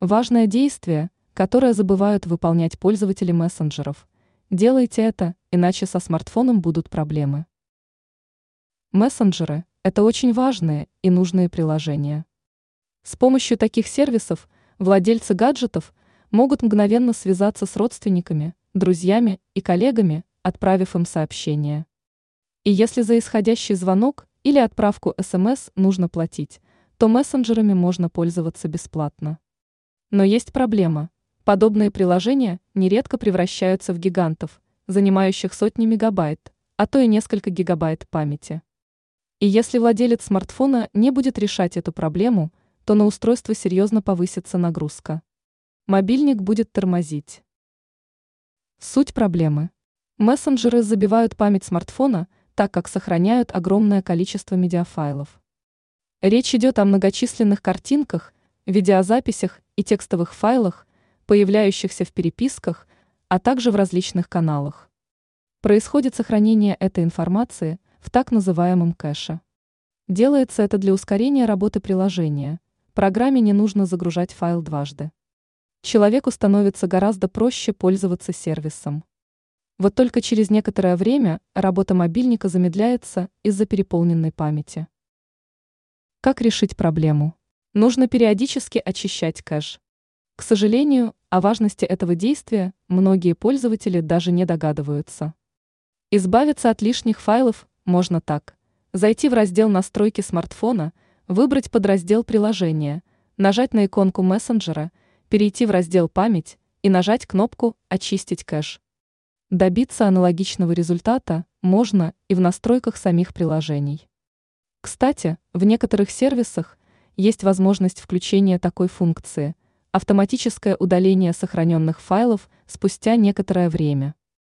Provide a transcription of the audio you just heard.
Важное действие, которое забывают выполнять пользователи мессенджеров. Делайте это, иначе со смартфоном будут проблемы. Мессенджеры – это очень важные и нужные приложения. С помощью таких сервисов владельцы гаджетов могут мгновенно связаться с родственниками, друзьями и коллегами, отправив им сообщение. И если за исходящий звонок или отправку СМС нужно платить, то мессенджерами можно пользоваться бесплатно. Но есть проблема. Подобные приложения нередко превращаются в гигантов, занимающих сотни мегабайт, а то и несколько гигабайт памяти. И если владелец смартфона не будет решать эту проблему, то на устройство серьезно повысится нагрузка. Мобильник будет тормозить. Суть проблемы. Мессенджеры забивают память смартфона, так как сохраняют огромное количество медиафайлов. Речь идет о многочисленных картинках, видеозаписях и текстовых файлах, появляющихся в переписках, а также в различных каналах. Происходит сохранение этой информации в так называемом кэше. Делается это для ускорения работы приложения. Программе не нужно загружать файл дважды. Человеку становится гораздо проще пользоваться сервисом. Вот только через некоторое время работа мобильника замедляется из-за переполненной памяти. Как решить проблему? Нужно периодически очищать кэш. К сожалению, о важности этого действия многие пользователи даже не догадываются. Избавиться от лишних файлов можно так. Зайти в раздел «Настройки смартфона», выбрать подраздел «Приложения», нажать на иконку мессенджера, перейти в раздел «Память» и нажать кнопку «Очистить кэш». Добиться аналогичного результата можно и в настройках самих приложений. Кстати, в некоторых сервисах есть возможность включения такой функции – автоматическое удаление сохраненных файлов спустя некоторое время.